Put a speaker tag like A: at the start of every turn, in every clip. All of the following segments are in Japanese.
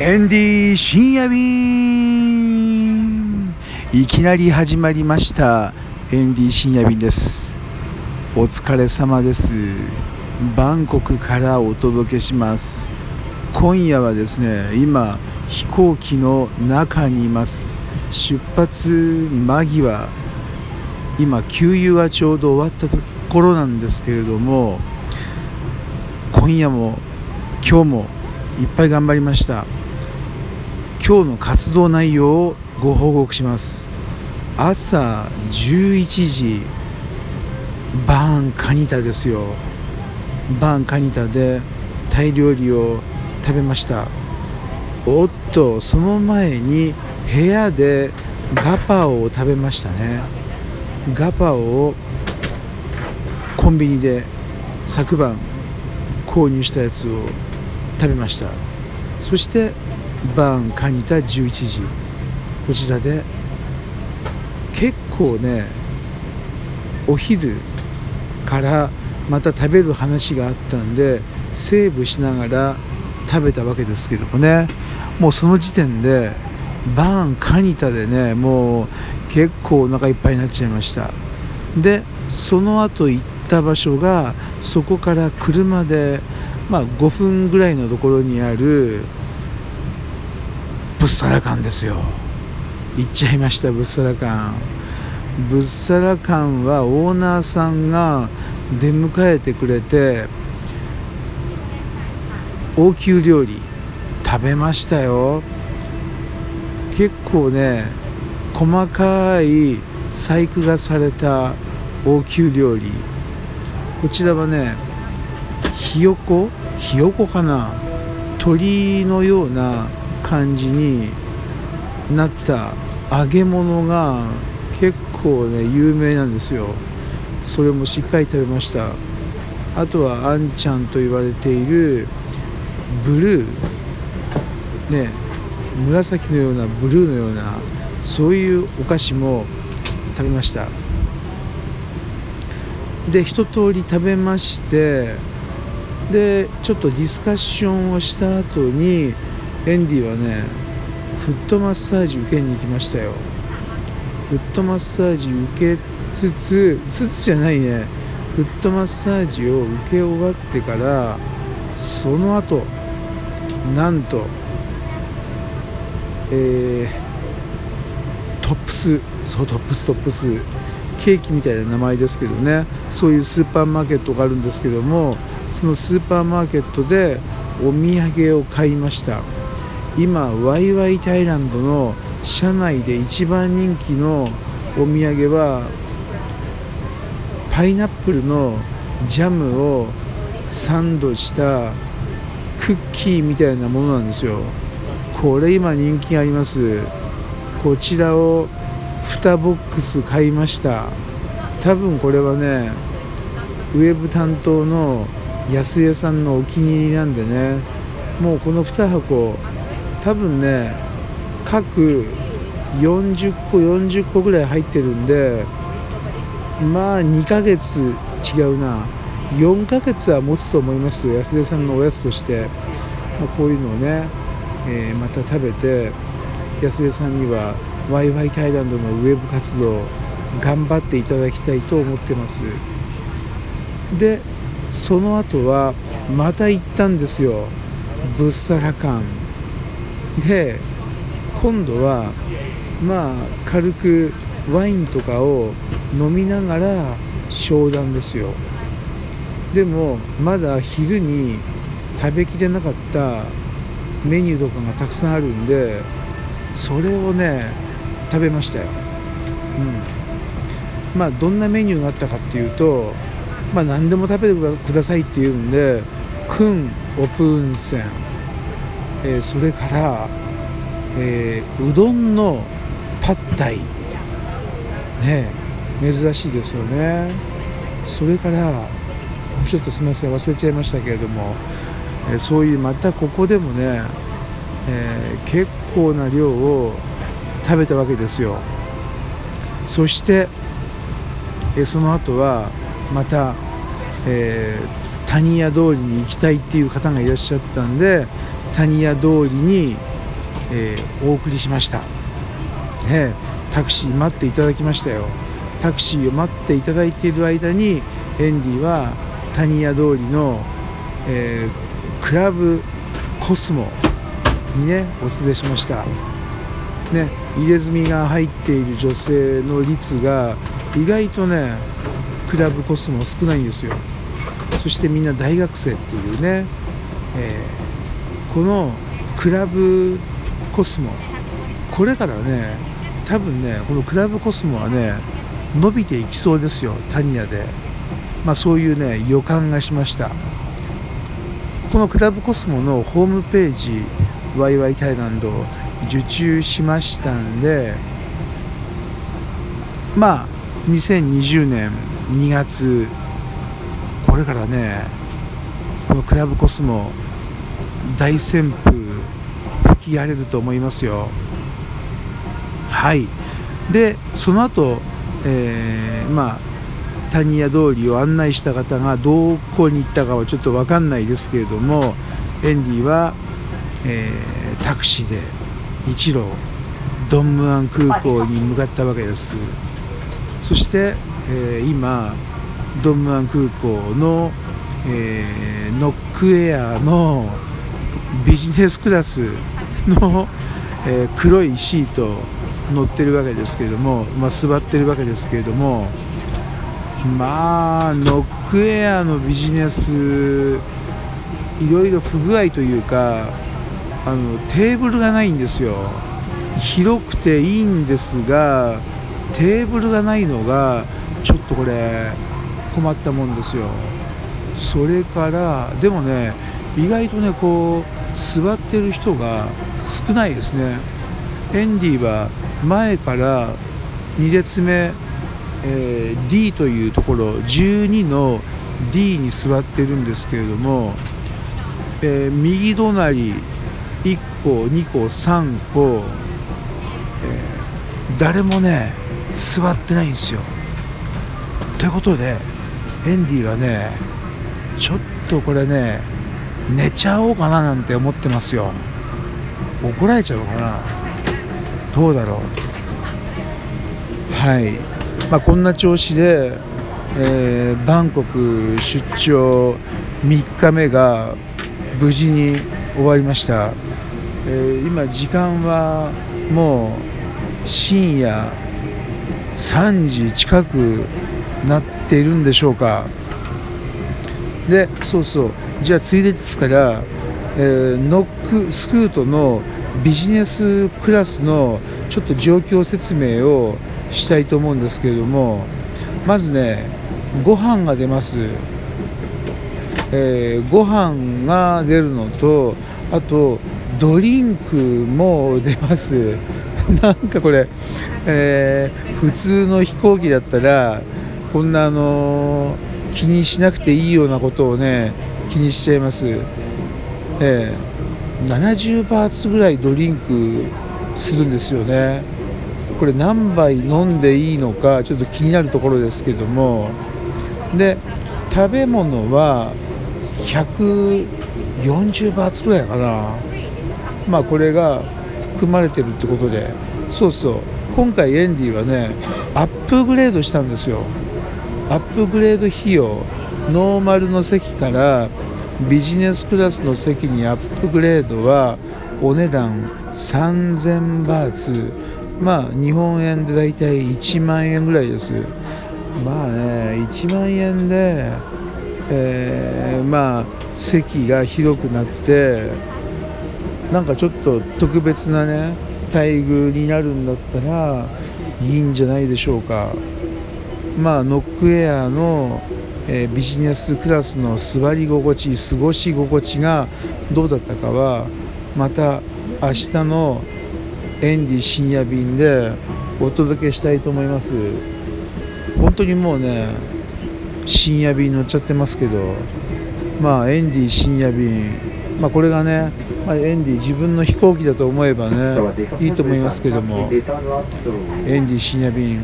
A: エンディ深夜便。いきなり始まりました。エンディ深夜便です。お疲れ様です。バンコクからお届けします。今夜はですね今飛行機の中にいます。出発間際。今給油がちょうど終わったところなんですけれども今夜も今日もいっぱい頑張りました。今日の活動内容をご報告します。朝11時バーンカニタですよ。バーンカニタでタイ料理を食べました。おっとその前に部屋でガパオを食べましたね。ガパオをコンビニで昨晩購入したやつを食べました。そしてバーンカニタ11時。こちらで結構ねお昼からまた食べる話があったんでセーブしながら食べたわけですけどもね。もうその時点でバーンカニタでねもう結構お腹いっぱいになっちゃいました。でその後行った場所がそこから車でまあ5分ぐらいのところにあるブッサラカンですよ。行っちゃいましたブッサラカン。ブッサラカンはオーナーさんが出迎えてくれて王宮料理食べましたよ。結構ね細かい細工がされた王宮料理。こちらはねひよこ？ひよこかな？鳥のような感じになった揚げ物が結構ね有名なんですよ。それもしっかり食べました。あとはあんちゃんと言われているブルー。ね紫のようなブルーのようなそういうお菓子も食べました。で一通り食べましてでちょっとディスカッションをした後にエンディはねフットマッサージ受けに行きましたよ。フットマッサージ受けつつつつじゃないね。フットマッサージを受け終わってからその後なんとえー、トップスそうトップストップスケーキみたいな名前ですけどね。そういうスーパーマーケットがあるんですけどもそのスーパーマーケットでお土産を買いました。今ワイワイタイランドの車内で一番人気のお土産はパイナップルのジャムをサンドしたクッキーみたいなものなんですよ。これ今人気あります。こちらを2ボックス買いました。多分これはねウェブ担当の安江さんのお気に入りなんでねもうこの2箱多分ね各40個40個ぐらい入ってるんでまあ2ヶ月違うな。4ヶ月は持つと思いますよ。安江さんのおやつとして、まあ、こういうのをね、えー、また食べて安江さんにはワイワイタイランドのウェブ活動頑張っていただきたいと思ってます。でその後はまた行ったんですよ。ブッサラ館。で今度はまあ軽くワインとかを飲みながら商談ですよ。でもまだ昼に食べきれなかったメニューとかがたくさんあるんでそれをね食べましたよ、うん、まあどんなメニューがあったかっていうとまあ何でも食べてくださいっていうんでクンオプンセン、えー、それから、えー、うどんのパッタイ。ね珍しいですよね。それからちょっとすみません忘れちゃいましたけれども、えー、そういうまたここでもね、えー、結構な量を食べたわけですよ。そして、えー、その後はまた、えー、谷屋通りに行きたいっていう方がいらっしゃったんで谷屋通りに、えー、お送りしました、ね、タクシー待っていただきましたよ。タクシーを待っていただいている間にエンディは谷屋通りの、えー、クラブコスモにねお連れしました。ね入れ墨が入っている女性の率が意外とねクラブコスモ少ないんですよ。そしてみんな大学生っていうね、えー、このクラブコスモこれからね多分ねこのクラブコスモはね伸びていきそうですよタニアで。まあそういうね予感がしました。このクラブコスモのホームページワイワイタイランド受注しましたんでまあ2020年2月これからねこのクラブコスモ大旋風吹き荒れると思いますよ。はい。でその後、えー、まあ谷屋通りを案内した方がどこに行ったかはちょっと分かんないですけれどもエンディは、えー、タクシーで一路ドンムアン空港に向かったわけです。そして、えー、今ドンムアン空港の、えー、ノックエアのビジネスクラスの、えー、黒いシート乗ってるわけですけれども、まあ、座ってるわけですけれどもまあノックエアのビジネスいろいろ不具合というかあのテーブルがないんですよ。広くていいんですがテーブルがないのがちょっとこれ困ったもんですよ。それからでもね意外とねこう座ってる人が少ないですね。エンディは前から2列目、えー、D というところ12の D に座ってるんですけれども、えー、右隣1個2個3個、えー、誰もね座ってないんですよ。ということでエンディはねちょっとこれね寝ちゃおうかななんて思ってますよ。怒られちゃうかなどうだろう。はい。まあこんな調子で、えー、バンコク出張3日目が無事に終わりました、えー、今時間はもう深夜3時近くなっているんでしょうか。でそうそう。じゃあついでですから、えー、ノックスクートのビジネスクラスのちょっと状況説明をしたいと思うんですけれどもまずねご飯が出ます、えー、ご飯が出るのとあとドリンクも出ます。なんかこれ、えー、普通の飛行機だったらこんなあの気にしなくていいようなことをね気にしちゃいます、えー、70バーツぐらいドリンクするんですよね。これ何杯飲んでいいのかちょっと気になるところですけども。で食べ物は140バーツぐらいかな。まあこれが含まれてるってことで。そうそう。今回エンディはねアップグレードしたんですよ。アップグレード費用ノーマルの席からビジネスクラスの席にアップグレードはお値段3000バーツまあ日本円でだいたい1万円ぐらいですまあね1万円で、えー、まあ席が広くなってなんかちょっと特別なね待遇になるんだったらいいんじゃないでしょうか。まあ、ノックエアの、えー、ビジネスクラスの座り心地過ごし心地がどうだったかはまた明日のエンディ深夜便でお届けしたいと思います。本当にもうね深夜便乗っちゃってますけどまあエンディ深夜便まあこれがね、まあ、エンディ自分の飛行機だと思えばねいいと思いますけどもエンディ深夜便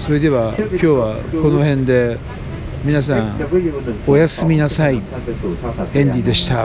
A: それでは今日はこの辺で皆さんおやすみなさい。エンディでした。